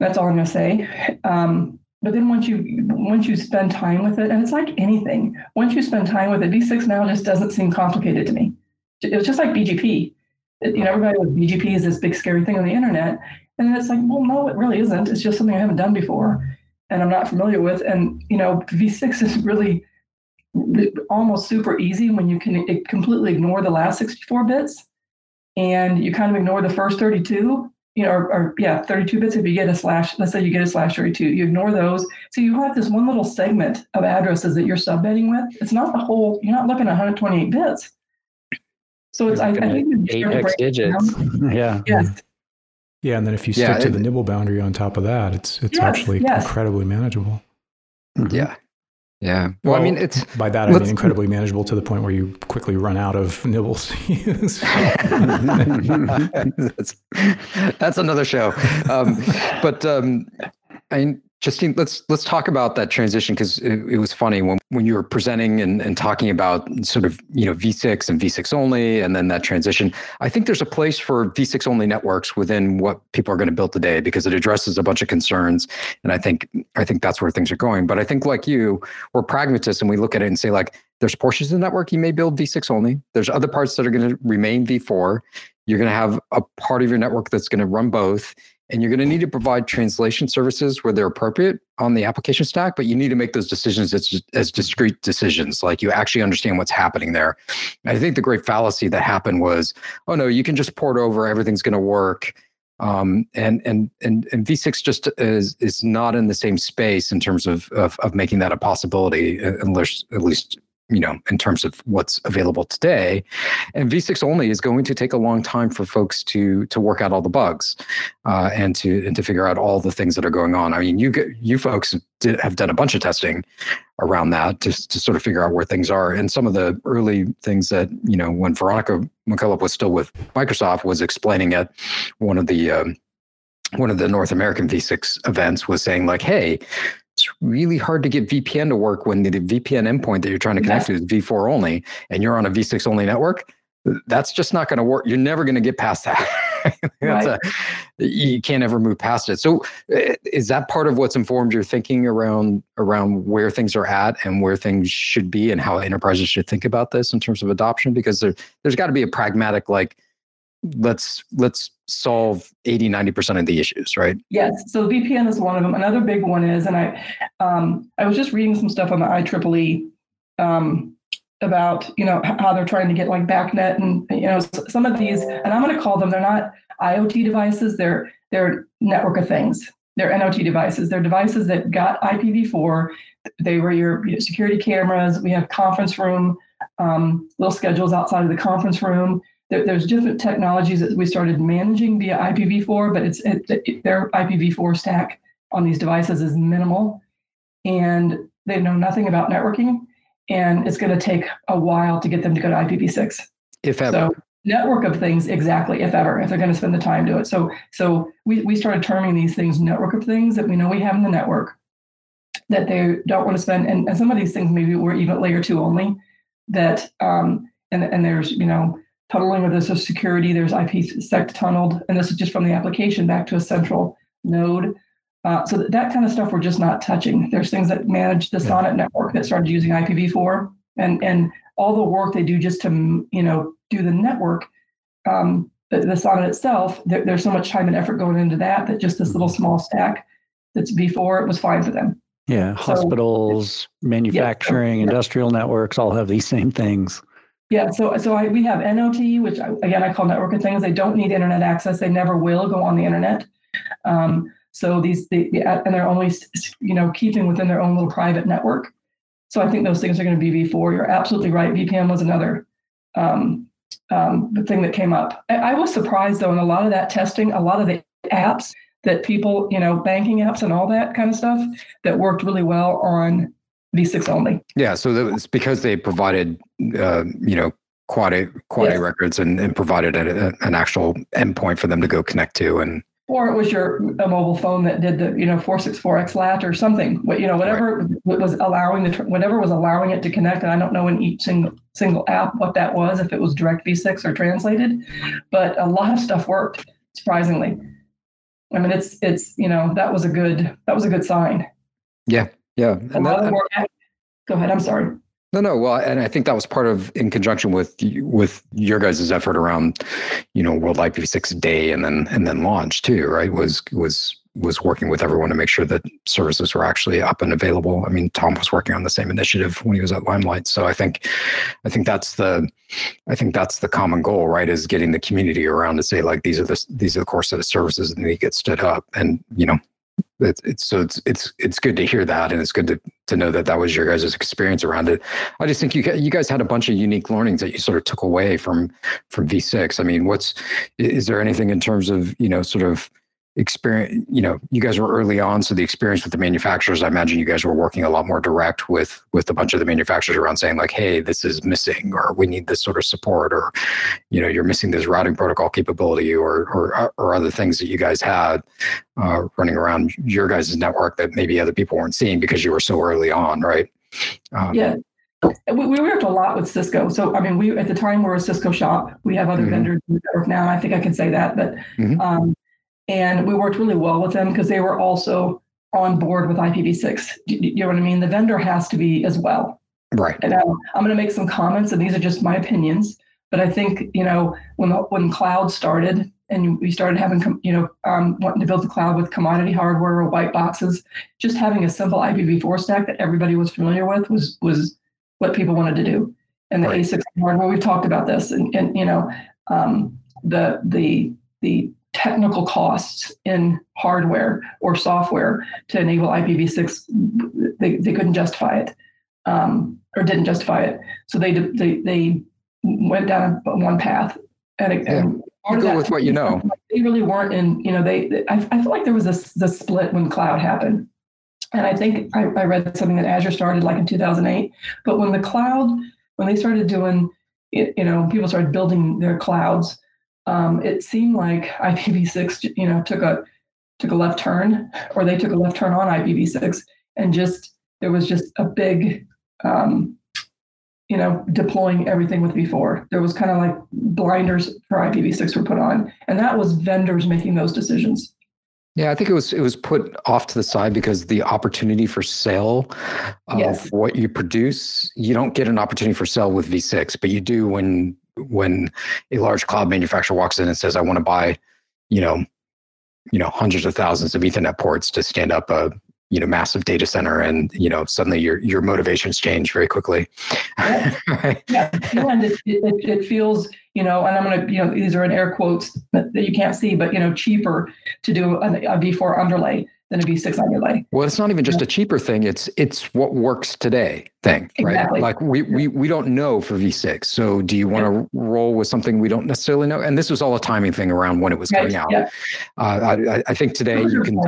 that's all I'm going to say. Um, but then once you once you spend time with it, and it's like anything, once you spend time with it, V6 now just doesn't seem complicated to me. It was just like BGP. It, you know, everybody with BGP is this big scary thing on the internet, and it's like, well, no, it really isn't. It's just something I haven't done before, and I'm not familiar with. And you know, V6 is really almost super easy when you can completely ignore the last 64 bits, and you kind of ignore the first 32 you know, or, or, yeah, 32 bits if you get a slash, let's say you get a slash 32, you ignore those. So you have this one little segment of addresses that you're subnetting with. It's not the whole, you're not looking at 128 bits. So it's, I, I think eight hex digits. Yeah. Yes. Yeah, and then if you stick Yeah, to it- the nibble boundary on top of that, it's it's Yes, actually yes. incredibly manageable. Yeah. Yeah. Well, I mean, it's by that I mean incredibly manageable to the point where you quickly run out of nibbles to use. that's, that's another show. Um, but um, I mean, Justine, let's let's talk about that transition because it, it was funny when when you were presenting and, and talking about sort of you know V6 and V6 only, and then that transition. I think there's a place for V6 only networks within what people are going to build today because it addresses a bunch of concerns, and I think I think that's where things are going. But I think like you, we're pragmatists and we look at it and say like, there's portions of the network you may build V6 only. There's other parts that are going to remain V4. You're going to have a part of your network that's going to run both. And you're going to need to provide translation services where they're appropriate on the application stack, but you need to make those decisions as, as discrete decisions. Like you actually understand what's happening there. I think the great fallacy that happened was, oh no, you can just port over, everything's going to work. Um, and and and and V6 just is is not in the same space in terms of of, of making that a possibility, uh, unless at least you know in terms of what's available today. And v6 only is going to take a long time for folks to to work out all the bugs uh, and to and to figure out all the things that are going on. I mean you you folks did, have done a bunch of testing around that to, to sort of figure out where things are. And some of the early things that you know when veronica mccullough was still with microsoft was explaining at one of the um, one of the north american v6 events was saying like hey really hard to get VPN to work when the, the VPN endpoint that you're trying to connect to is V4 only, and you're on a V6 only network. That's just not going to work. You're never going to get past that. That's Right. a, you can't ever move past it. So, uh, is that part of what's informed your thinking around around where things are at and where things should be, and how enterprises should think about this in terms of adoption? Because there, there's got to be a pragmatic like, let's let's solve 80 90% of the issues right Yes, so VPN is one of them. Another big one is, and I, um, I was just reading some stuff on the IEEE um, about you know how they're trying to get like BACnet and you know some of these, and I'm going to call them. They're not IoT devices. They're they're network of things. They're NOT devices. They're devices that got IPv4. They were your, your security cameras. We have conference room um, little schedules outside of the conference room there, there's different technologies that we started managing via IPv4, but it's it, it- their IPv4 stack on these devices is minimal, and they know nothing about networking, and it's going to take a while to get them to go to IPv6. if ever So network of things, exactly, if ever, if they're going to spend the time to do it. So so we we started terming these things network of things that we know we have in the network that they don't want to spend, and, and some of these things maybe were even layer two only. That um and and there's you know tunneling of this is security. There's IPsec tunneled, and this is just from the application back to a central node. Uh, so that, that kind of stuff we're just not touching. There's things that manage the. SONET network that started using IPv4, and and all the work they do just to you know do the network. Um, the, the SONET itself, there, there's so much time and effort going into that that just this little small stack that's V4 it was fine for them. Yeah, So- hospitals, manufacturing, yeah. industrial networks all have these same things. Yeah, so so I, we have NOT, which I, again I call network of things. They don't need internet access. They never will go on the internet. Um, so these, they, and they're only you know keeping within their own little private network. So I think those things are going to be V4. You're absolutely right. VPN was another um, um, thing that came up. I, I was surprised though in a lot of that testing, a lot of the apps that people, you know, banking apps and all that kind of stuff that worked really well on V6 only. Yeah, so that was because they provided, uh, you know, quad A, quad A records and, and provided a, a- an actual endpoint for them to go connect to. And Or it was your a mobile phone that did the, you know, 464XLAT or something, what, you know, whatever was allowing the, whatever was allowing it to connect. And I don't know in each single, single app what that was, if it was direct V6 or translated, but a lot of stuff worked surprisingly. I mean, it's, it's, you know, that was a good, that was a good sign. yeah, A and that, work. Go ahead. I'm sorry. no, no. Well, and I think that was part of in conjunction with with your guys' effort around, you know, World IPv6 Day and then and then launch too, right? Was was was working with everyone to make sure that services were actually up and available. I mean, Tom was working on the same initiative when he was at Limelight. So I think, I think that's the, I think that's the common goal, right? Is getting the community around to say like these are the these are the core set of services and they get stood up, and you know, it's, it's so it's it's it's good to hear that, and it's good to to know that that was your guys' experience around it. I just think you you guys had a bunch of unique learnings that you sort of took away from from V6. I mean, what's is there anything in terms of you know sort of experience you know you guys were early on so the experience with the manufacturers i imagine you guys were working a lot more direct with with a bunch of the manufacturers around saying like hey this is missing or we need this sort of support or you know you're missing this routing protocol capability or or, or other things that you guys had uh, running around your guys' network that maybe other people weren't seeing because you were so early on right um, yeah we, we worked a lot with Cisco. So, I mean, we at the time we're a Cisco shop. We have other mm-hmm. vendors in the network now. I think I can say that, but mm-hmm. um, and we worked really well with them because they were also on board with IPv6. You, you know what I mean? The vendor has to be as well. Right. And um, I'm going to make some comments, and these are just my opinions. But I think you know when when cloud started and we started having you know um, wanting to build the cloud with commodity hardware or white boxes, just having a simple IPv4 stack that everybody was familiar with was was what people wanted to do. And the right. ASIC hardware, we've talked about this, and, and you know um, the the the technical costs in hardware or software to enable IPv6, they, they couldn't justify it um, or didn't justify it. So they they, they went down one path. And, yeah. and you go with what you know. They really weren't in, you know, they, they I, I feel like there was a the split when cloud happened. And I think I, I read something that Azure started like in 2008. But when the cloud, when they started doing, you know, people started building their clouds, um, it seemed like IPv6, you know, took a took a left turn, or they took a left turn on IPv6, and just there was just a big, um, you know, deploying everything with v4. There was kind of like blinders for IPv6 were put on, and that was vendors making those decisions. Yeah, I think it was it was put off to the side because the opportunity for sale of yes. what you produce, you don't get an opportunity for sale with V6, but you do when when a large cloud manufacturer walks in and says, "I want to buy," you know, you know, hundreds of thousands of Ethernet ports to stand up a you know massive data center, and you know suddenly your your motivations change very quickly. Yeah, right? yeah. and it, it, it feels you know, and I'm going to you know these are in air quotes that, you can't see, but you know cheaper to do a a V4 underlay than a V6 underlay. Well, it's not even just a cheaper thing. It's it's what works today thing, exactly. right? Like we, we we don't know for V6. So do you want to yeah. roll with something we don't necessarily know? And this was all a timing thing around when it was coming out. Yeah. Uh, I, I think today you can.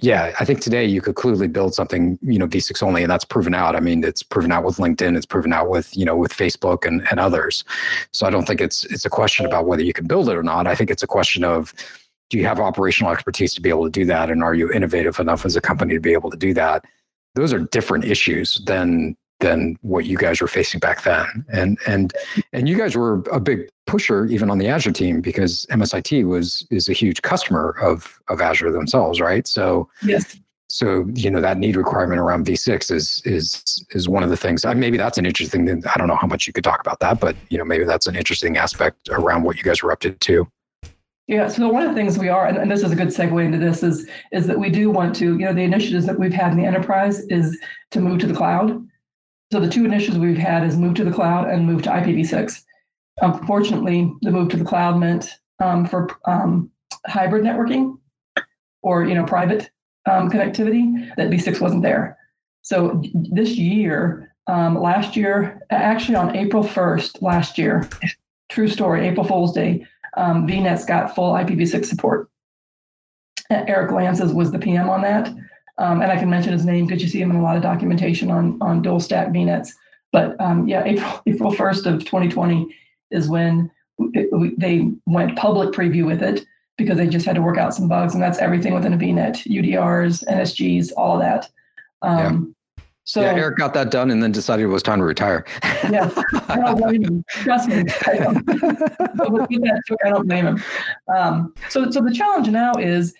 Yeah, I think today you could clearly build something, you know, V6 only, and that's proven out. I mean, it's proven out with LinkedIn, it's proven out with, you know, with Facebook and, and others. So I don't think it's it's a question about whether you can build it or not. I think it's a question of do you have operational expertise to be able to do that? And are you innovative enough as a company to be able to do that? Those are different issues than than what you guys were facing back then. And and and you guys were a big pusher even on the azure team because msit was is a huge customer of of azure themselves right? So yes. so you know that need requirement around v6 is is is one of the things. Maybe that's an interesting thing i don't know how much you could talk about that but you know maybe that's an interesting aspect around what you guys were up to too yeah, so one of the things we are, and, and, this is a good segue into this, is is that we do want to, you know, the initiatives that we've had in the enterprise is to move to the cloud. So the two initiatives we've had is move to the cloud and move to IPv6. Unfortunately, the move to the cloud meant um, for um, hybrid networking or you know private um, connectivity that V6 wasn't there. So this year, um, last year, actually on April 1st last year, true story, April Fool's Day, um, VNet's got full IPv6 support. Eric Lances was the PM on that. Um, and I can mention his name because you see him in a lot of documentation on, on dual stack VNets. But um, yeah, April, April 1st of 2020 is when it, they went public preview with it because they just had to work out some bugs. And that's everything within a VNet, UDRs, NSGs, all that. Um, so yeah, Eric got that done and then decided it was time to retire. yeah, I don't blame him. Trust me. I don't, I don't blame him. Um, so, so the challenge now is,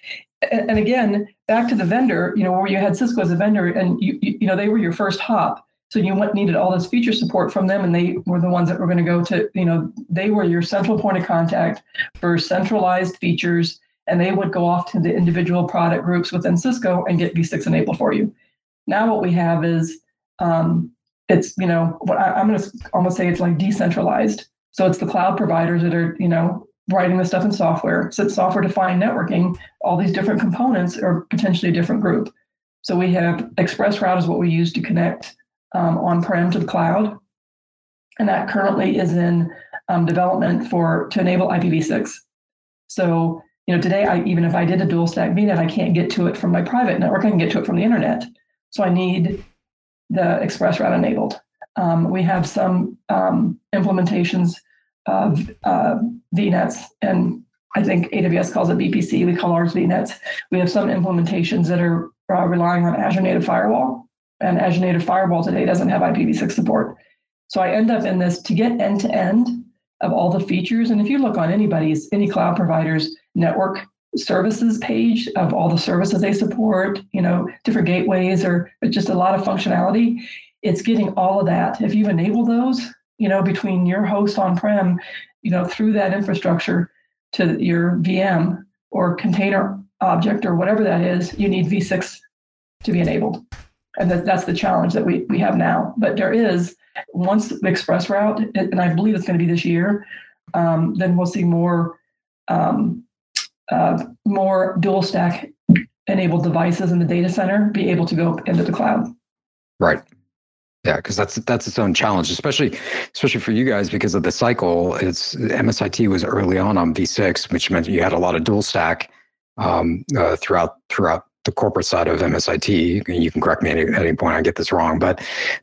and, again, back to the vendor. You know, where you had Cisco as a vendor, and you, you, you know, they were your first hop. So you went, needed all this feature support from them, and they were the ones that were going to go to. You know, they were your central point of contact for centralized features and they would go off to the individual product groups within Cisco and get v6 enabled for you. Now what we have is um, it's you know what I, I'm going to almost say it's like decentralized. So it's the cloud providers that are you know writing the stuff in software. So it's software defined networking. All these different components are potentially a different group. So we have ExpressRoute is what we use to connect um, on-prem to the cloud, and that currently is in um, development for to enable IPv6. So you know today, I, even if I did a dual stack VNet, I can't get to it from my private network. I can get to it from the internet. So I need the ExpressRoute enabled. Um, we have some um, implementations of uh, VNets, and I think AWS calls it VPC. We call ours VNets. We have some implementations that are uh, relying on Azure Native Firewall, and Azure Native Firewall today doesn't have IPv6 support. So I end up in this to get end to end of all the features. And if you look on anybody's, any cloud provider's network services page of all the services they support, you know, different gateways or just a lot of functionality, it's getting all of that. If you've enabled those, you know, between your host on-prem, you know, through that infrastructure to your VM or container object or whatever that is, you need v6 to be enabled. And that, that's the challenge that we, we have now. But there is, once ExpressRoute, and I believe it's going to be this year, um, then we'll see more um, uh, more dual stack enabled devices in the data center be able to go into the cloud. Right. Yeah, because that's that's its own challenge, especially especially for you guys because of the cycle. It's MSIT was early on on V6, which meant you had a lot of dual stack um, uh, throughout throughout the corporate side of MSIT. You can correct me at any, at any point I get this wrong, but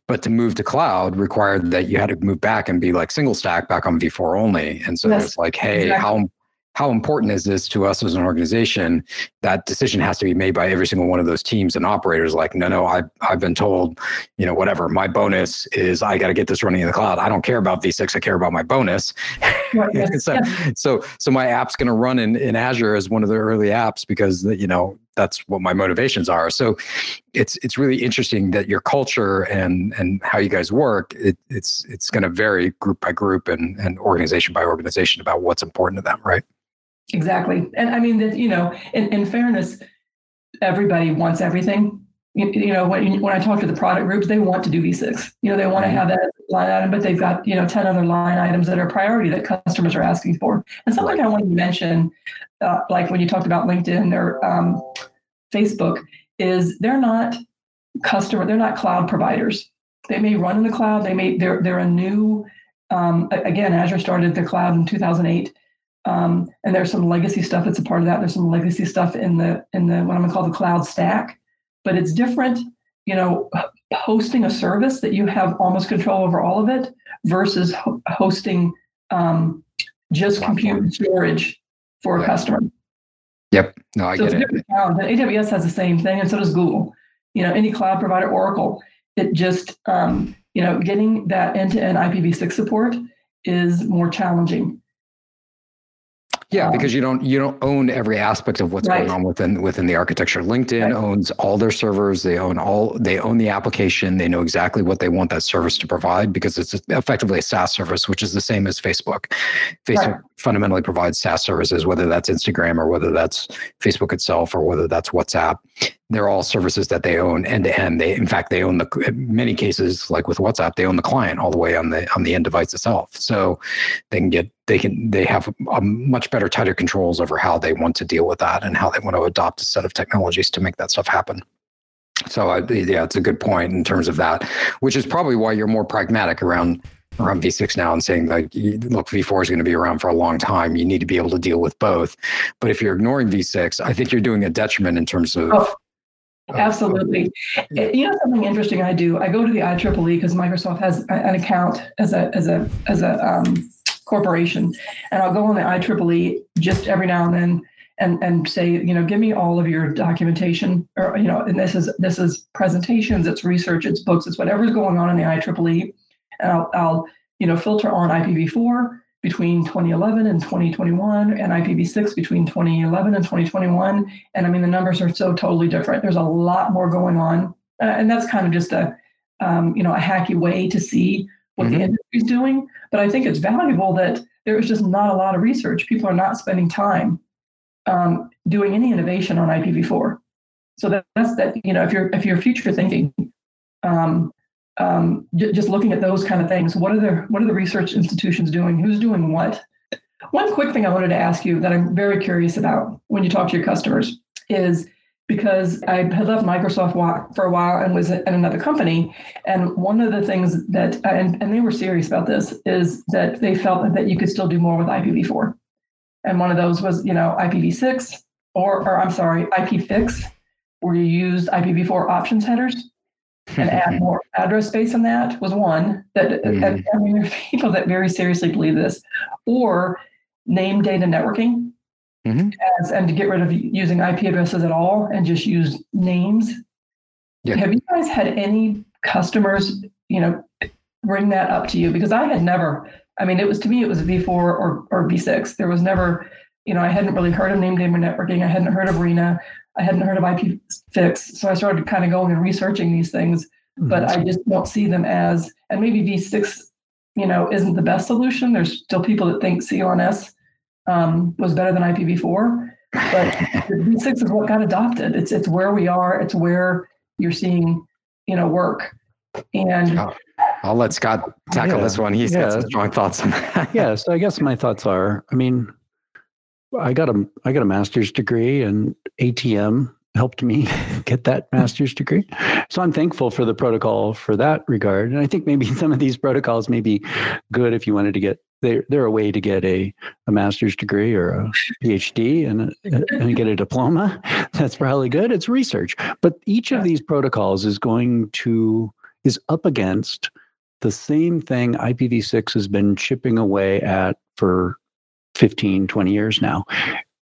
but to move to cloud required that you had to move back and be like single stack back on V4 only. And so yes, it's like, hey, exactly. how how important is this to us as an organization? That decision has to be made by every single one of those teams and operators. Like, no, no, I, I've been told, you know, whatever. My bonus is I got to get this running in the cloud. I don't care about V6. I care about my bonus. Right, so, yeah. so, so my app's going to run in, in Azure as one of the early apps because you know that's what my motivations are. So, it's it's really interesting that your culture and and how you guys work it, it's it's going to vary group by group and and organization by organization about what's important to them, right? Exactly. And I mean, that you know, in, in fairness, everybody wants everything. You, you, know, when, when I talk to the product groups, they want to do V6. You know, they want to have that line item, but they've got, you know, 10 other line items that are priority that customers are asking for. And something I wanted to mention, uh, like when you talked about LinkedIn or um, Facebook, is they're not customer, they're not cloud providers. They may run in the cloud. They may, they're, they're a new, um, again, Azure started the cloud in 2008 um, and there's some legacy stuff that's a part of that. There's some legacy stuff in the in the what I'm gonna call the cloud stack, but it's different. You know, hosting a service that you have almost control over all of it versus ho- hosting um, just compute storage for a customer. Yep. No, I so get it. Cloud. AWS has the same thing, and so does Google. You know, any cloud provider, Oracle, it just um, you know getting that end-to-end IPv6 support is more challenging yeah, um, because you don't you don't own every aspect of what's right. going on within within the architecture. LinkedIn right. owns all their servers. They own all they own the application. They know exactly what they want that service to provide because it's effectively a SaaS service, which is the same as Facebook. Facebook right. fundamentally provides SaaS services, whether that's Instagram or whether that's Facebook itself or whether that's WhatsApp they're all services that they own end to end. They, in fact, they own the in many cases, like with WhatsApp, they own the client all the way on the on the end device itself. So they can get they can they have a much better tighter controls over how they want to deal with that and how they want to adopt a set of technologies to make that stuff happen. So uh, I, yeah, it's a good point in terms of that, which is probably why you're more pragmatic around around V6 now and saying like, look, V4 is going to be around for a long time. You need to be able to deal with both. But if you're ignoring V6, I think you're doing a detriment in terms of oh Absolutely. You know something interesting I do? I go to the IEEE because Microsoft has an account as a as a as a um, corporation, and I'll go on the IEEE just every now and then and and say, you know, give me all of your documentation, or you know, and this is this is presentations, it's research, it's books, it's whatever's going on in the IEEE, and I'll, I'll you know filter on IPv4 between 2011 and 2021 and IPv6 between 2011 and 2021. And I mean, the numbers are so totally different. There's a lot more going on. Uh, and that's kind of just a, um, you know, a hacky way to see what mm-hmm. the industry is doing. But I think it's valuable that there is just not a lot of research. People are not spending time um, doing any innovation on IPv4. So that, that's that. You know, if you're if you're future thinking, um, um, j- just looking at those kind of things, what are the what are the research institutions doing? Who's doing what? One quick thing I wanted to ask you that I'm very curious about when you talk to your customers is because I had left Microsoft for a while and was at another company. And one of the things that, and, and they were serious about this, is that they felt that you could still do more with IPv4. And one of those was, you know, IPv6 or, or I'm sorry, IPFix, where you used IPv4 options headers and add more address space in that was one that mm. I mean, people that very seriously believe this, or name data networking mm-hmm. as, and to get rid of using IP addresses at all and just use names. Yeah. Have you guys had any customers, you know, bring that up to you? Because I had never. I mean, it was to me, it was V4 or or V6. There was never, you know, I hadn't really heard of name data networking. I hadn't heard of RINA. I hadn't heard of IP fix. So I started kind of going and researching these things, mm-hmm. but I just don't see them as, and maybe V6, you know, isn't the best solution. There's still people that think CLNS um, was better than IPv4, but V6 is what got adopted. It's it's where we are. It's where you're seeing, you know, work. And I'll, I'll let Scott tackle yeah, this one. He's yeah. got some strong thoughts on that. yeah. So I guess my thoughts are, I mean, I got a I got a master's degree and ATM helped me get that hmm. master's degree. So I'm thankful for the protocol for that regard. And I think maybe some of these protocols may be good if you wanted to get they're, they're a way to get a, a master's degree or a PhD and, uh, and get a diploma. That's probably good. It's research. But each of these protocols is going to, is up against the same thing IPv6 has been chipping away at for 15, 20 years now.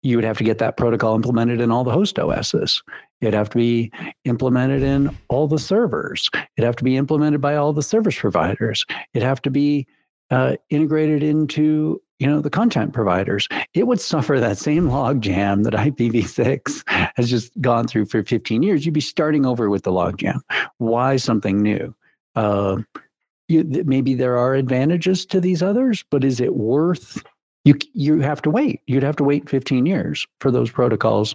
You would have to get that protocol implemented in all the host OSs. It'd have to be implemented in all the servers. It'd have to be implemented by all the service providers. It'd have to be uh, integrated into you know the content providers it would suffer that same log jam that ipv6 has just gone through for 15 years you'd be starting over with the log jam why something new uh, you, maybe there are advantages to these others but is it worth you you have to wait you'd have to wait 15 years for those protocols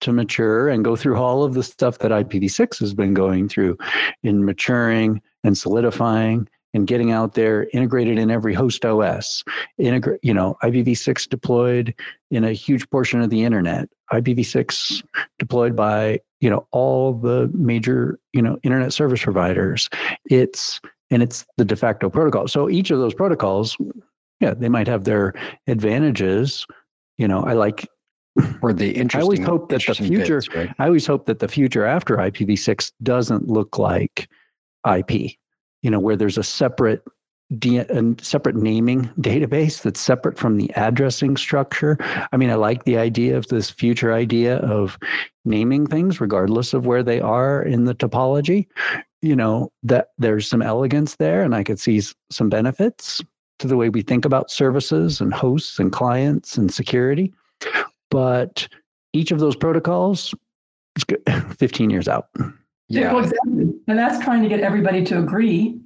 to mature and go through all of the stuff that ipv6 has been going through in maturing and solidifying and getting out there integrated in every host OS. Integrate, you know, IPv6 deployed in a huge portion of the internet. IPv6 deployed by you know all the major you know internet service providers. It's and it's the de facto protocol. So each of those protocols, yeah, they might have their advantages. You know, I like or the interesting. I always hope that the future. Bits, right? I always hope that the future after IPv6 doesn't look like IP you know, where there's a separate a separate naming database that's separate from the addressing structure. I mean, I like the idea of this future idea of naming things regardless of where they are in the topology. You know, that there's some elegance there, and I could see some benefits to the way we think about services and hosts and clients and security. But each of those protocols is 15 years out. Yeah, well, exactly. And that's trying to get everybody to agree.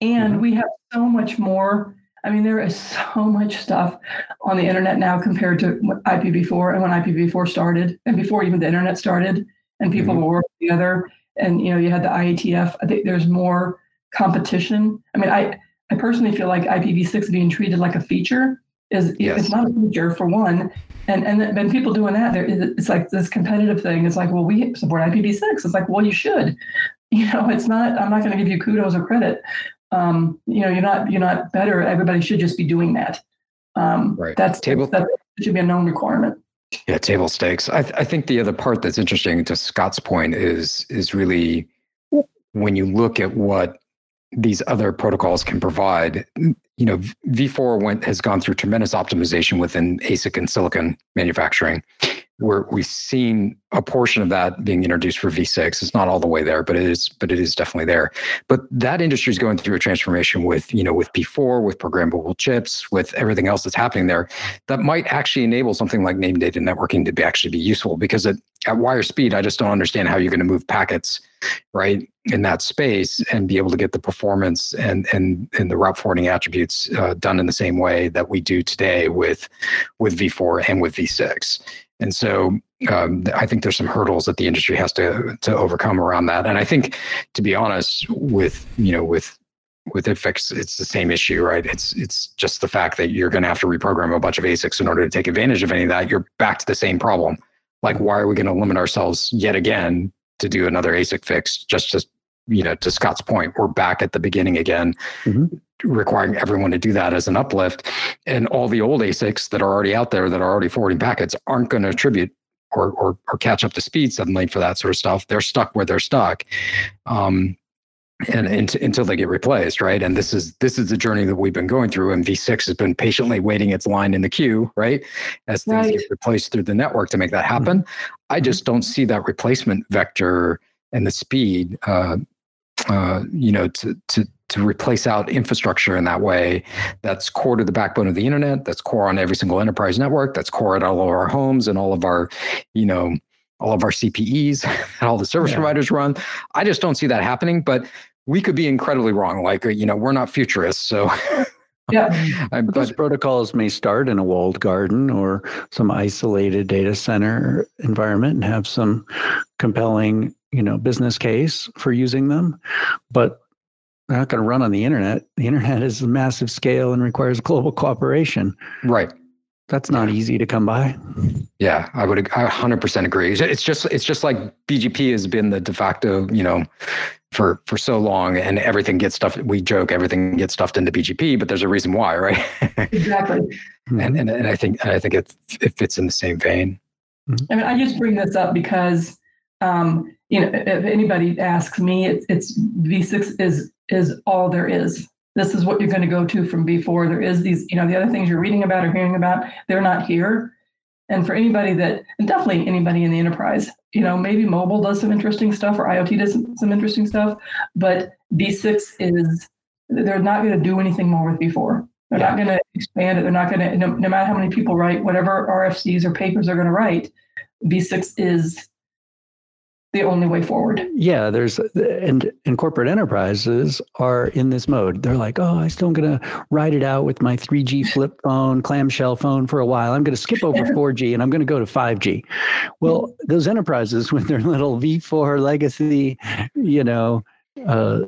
And mm-hmm. we have so much more. I mean, there is so much stuff on the internet now compared to IPv4 and when IPv4 started, and before even the internet started, and people mm-hmm. were working together. And you know, you had the IETF. I think there's more competition. I mean, I I personally feel like IPv6 being treated like a feature is yes. it's not a feature for one, and and then people doing that, there it's like this competitive thing. It's like, well, we support IPv6. It's like, well, you should. You know, it's not. I'm not going to give you kudos or credit. Um, you know, you're not you're not better. Everybody should just be doing that. Um, right. That's table. That should be a known requirement. Yeah, table stakes. I, th- I think the other part that's interesting to Scott's point is is really when you look at what these other protocols can provide. You know, V4 went has gone through tremendous optimization within ASIC and silicon manufacturing. Where we've seen a portion of that being introduced for V6. It's not all the way there, but it is, but it is definitely there. But that industry is going through a transformation with, you know, with P4, with programmable chips, with everything else that's happening there. That might actually enable something like name data networking to be actually be useful because at, at wire speed, I just don't understand how you're going to move packets, right? in that space and be able to get the performance and and and the route forwarding attributes uh, done in the same way that we do today with with v4 and with v6 and so um, I think there's some hurdles that the industry has to to overcome around that. And I think, to be honest, with you know with with IPFIX, it's the same issue, right? It's it's just the fact that you're going to have to reprogram a bunch of ASICs in order to take advantage of any of that. You're back to the same problem. Like, why are we going to limit ourselves yet again to do another ASIC fix? Just to you know, to Scott's point, we're back at the beginning again, mm-hmm. Requiring everyone to do that as an uplift. And all the old ASICs that are already out there that are already forwarding packets aren't going to attribute or, or or catch up to speed suddenly for that sort of stuff. They're stuck where they're stuck. Um, and, and until they get replaced, right? And this is this is the journey that we've been going through. And V6 has been patiently waiting its line in the queue, right, as things right. get replaced through the network to make that happen. Mm-hmm. I just don't see that replacement vector and the speed, uh, uh, you know, to to to replace out infrastructure in that way. That's core to the backbone of the internet. That's core on every single enterprise network. That's core at all of our homes and all of our, you know, all of our CPEs that all the service yeah. providers run. I just don't see that happening. But we could be incredibly wrong. Like, you know, we're not futurists. So, yeah. but those protocols may start in a walled garden or some isolated data center environment and have some compelling, you know, business case for using them. But they're not going to run on the internet. The internet is a massive scale and requires global cooperation. Right. That's not easy to come by. Yeah, I would I 100% agree. It's just it's just like BGP has been the de facto, you know, for for so long and everything gets stuffed we joke everything gets stuffed into bgp but there's a reason why right exactly and, and and i think and i think it it fits in the same vein mm-hmm. i mean i just bring this up because um you know if anybody asks me it's, it's v6 is is all there is this is what you're going to go to from v4 there is these you know the other things you're reading about or hearing about they're not here and for anybody that, and definitely anybody in the enterprise, you know, maybe mobile does some interesting stuff or IoT does some interesting stuff, but V6 is, they're not going to do anything more with V4. They're yeah. not going to expand it. They're not going to, no, no matter how many people write whatever RFCs or papers are going to write, V6 is the only way forward. Yeah, there's and and corporate enterprises are in this mode. They're like, oh, I'm still going to ride it out with my 3G flip phone, clamshell phone for a while. I'm going to skip over 4G and I'm going to go to 5G. Well, those enterprises with their little V4 legacy, you know, uh,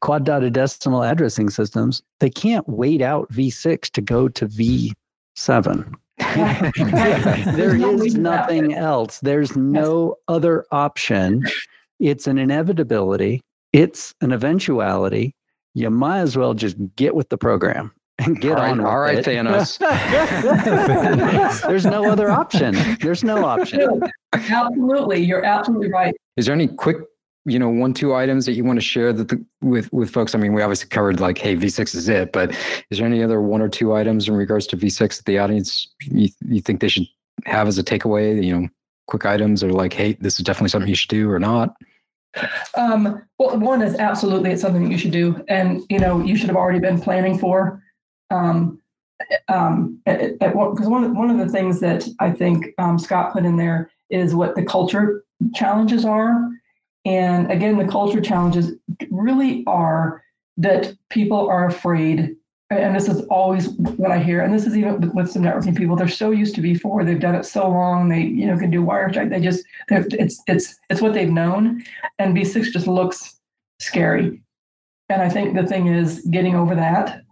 quad dotted decimal addressing systems, they can't wait out V6 to go to V7. there is nothing else. There's no other option. It's an inevitability. It's an eventuality. You might as well just get with the program and get all on. Right, all right, it. Thanos. There's no other option. There's no option. Absolutely, you're absolutely right. Is there any quick you know one two items that you want to share that the, with with folks? I mean we obviously covered like hey v6 is it but is there any other one or two items in regards to v6 that the audience you, you think they should have as a takeaway? You know quick items or like hey this is definitely something you should do or not? Um, well one is absolutely it's something that you should do and you know you should have already been planning for um, um, because one, one of the things that i think um, scott put in there is what the culture challenges are and again, the culture challenges really are that people are afraid. And this is always what I hear. And this is even with some networking people. They're so used to V4. They've done it so long. They, you know, can do Wireshark. They just, it's, it's, it's what they've known. And V6 just looks scary. And I think the thing is getting over that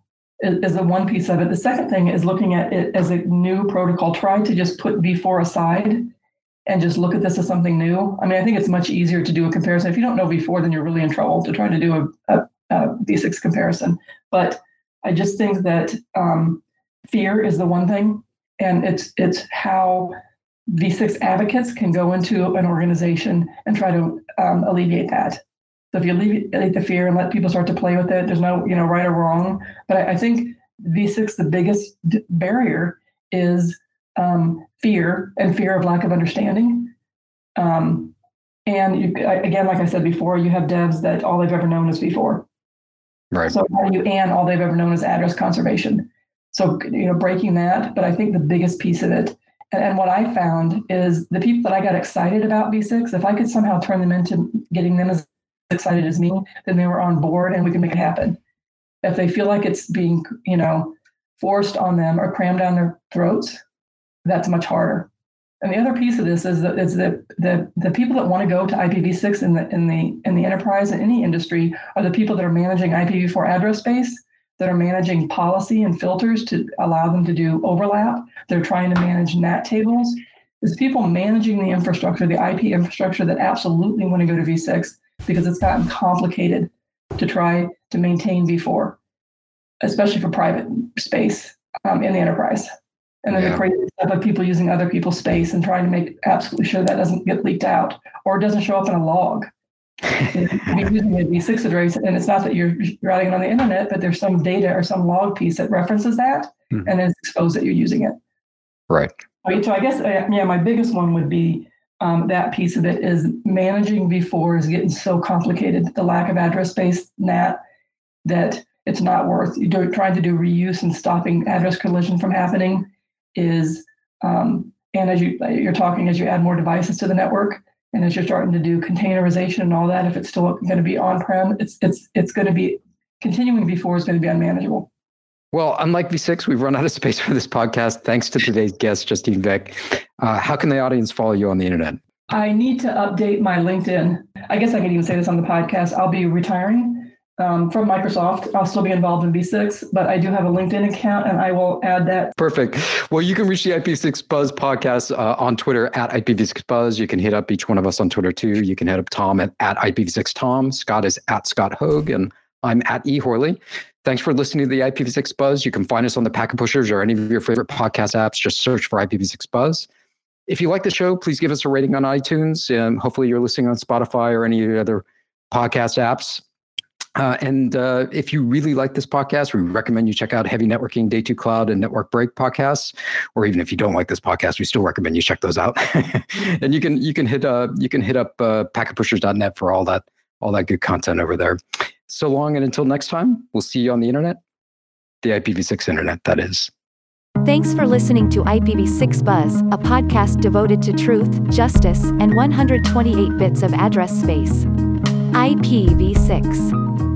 is, is the one piece of it. The second thing is looking at it as a new protocol. Try to just put V4 aside and just look at this as something new. I mean, I think it's much easier to do a comparison. If you don't know V4, then you're really in trouble to try to do a a, a V6 comparison. But I just think that um, fear is the one thing, and it's it's how V6 advocates can go into an organization and try to um, alleviate that. So if you alleviate the fear and let people start to play with it, there's no you know right or wrong. But I, I think V6 the biggest barrier is um, fear and fear of lack of understanding. Um, and you, again, like I said before, you have devs that all they've ever known is V4. Right. So how do you and all they've ever known is address conservation? So you know, breaking that. But I think the biggest piece of it, and, and what I found is the people that I got excited about V6, if I could somehow turn them into getting them as excited as me, then they were on board and we can make it happen. If they feel like it's being, you know, forced on them or crammed down their throats, that's much harder. And the other piece of this is that is that the the people that want to go to IPv6 in the in the in the enterprise in any industry are the people that are managing IPv4 address space, that are managing policy and filters to allow them to do overlap. They're trying to manage NAT tables. It's people managing the infrastructure, the IP infrastructure that absolutely want to go to v6 because it's gotten complicated to try to maintain v4, especially for private space um, in the enterprise. And then yeah. the crazy stuff of people using other people's space and trying to make absolutely sure that doesn't get leaked out or doesn't show up in a log. you're using a v6 address, and it's not that you're writing it on the internet, but there's some data or some log piece that references that, mm-hmm. and then it's exposed that you're using it. Right. So I guess uh, yeah, my biggest one would be um, that piece of it is managing v4 is getting so complicated. The lack of address space NAT that it's not worth trying to do reuse and stopping address collision from happening is um, and as you you're talking as you add more devices to the network and as you're starting to do containerization and all that if it's still going to be on-prem it's it's it's going to be continuing v4 is going to be unmanageable. Well unlike v6 we've run out of space for this podcast. Thanks to today's guest justine Vecht uh, how can the audience follow you on the internet? I need to update my linkedin. I guess i can even say this on the podcast. I'll be retiring um, from Microsoft. I'll still be involved in V6, but I do have a LinkedIn account and I will add that. Perfect. Well, you can reach the IP6 Buzz podcast uh, on Twitter at IPv6 Buzz. You can hit up each one of us on Twitter too. You can hit up Tom at, at IPv6 Tom. Scott is at Scott Hogg, and I'm at E Horley. Thanks for listening to the IPv6 Buzz. You can find us on the Packet Pushers or any of your favorite podcast apps. Just search for IPv6 Buzz. If you like the show, please give us a rating on iTunes. And hopefully, you're listening on Spotify or any other podcast apps. Uh, and uh, if you really like this podcast, we recommend you check out Heavy Networking, Day Two Cloud, and Network Break podcasts. Or even if you don't like this podcast, we still recommend you check those out. and you can you can hit uh, you can hit up uh, packetpushers.net for all that all that good content over there. So long and until next time, we'll see you on the internet, the IPv6 internet, that is. Thanks for listening to IPv6 Buzz, a podcast devoted to truth, justice, and 128 bits of address space. IPv6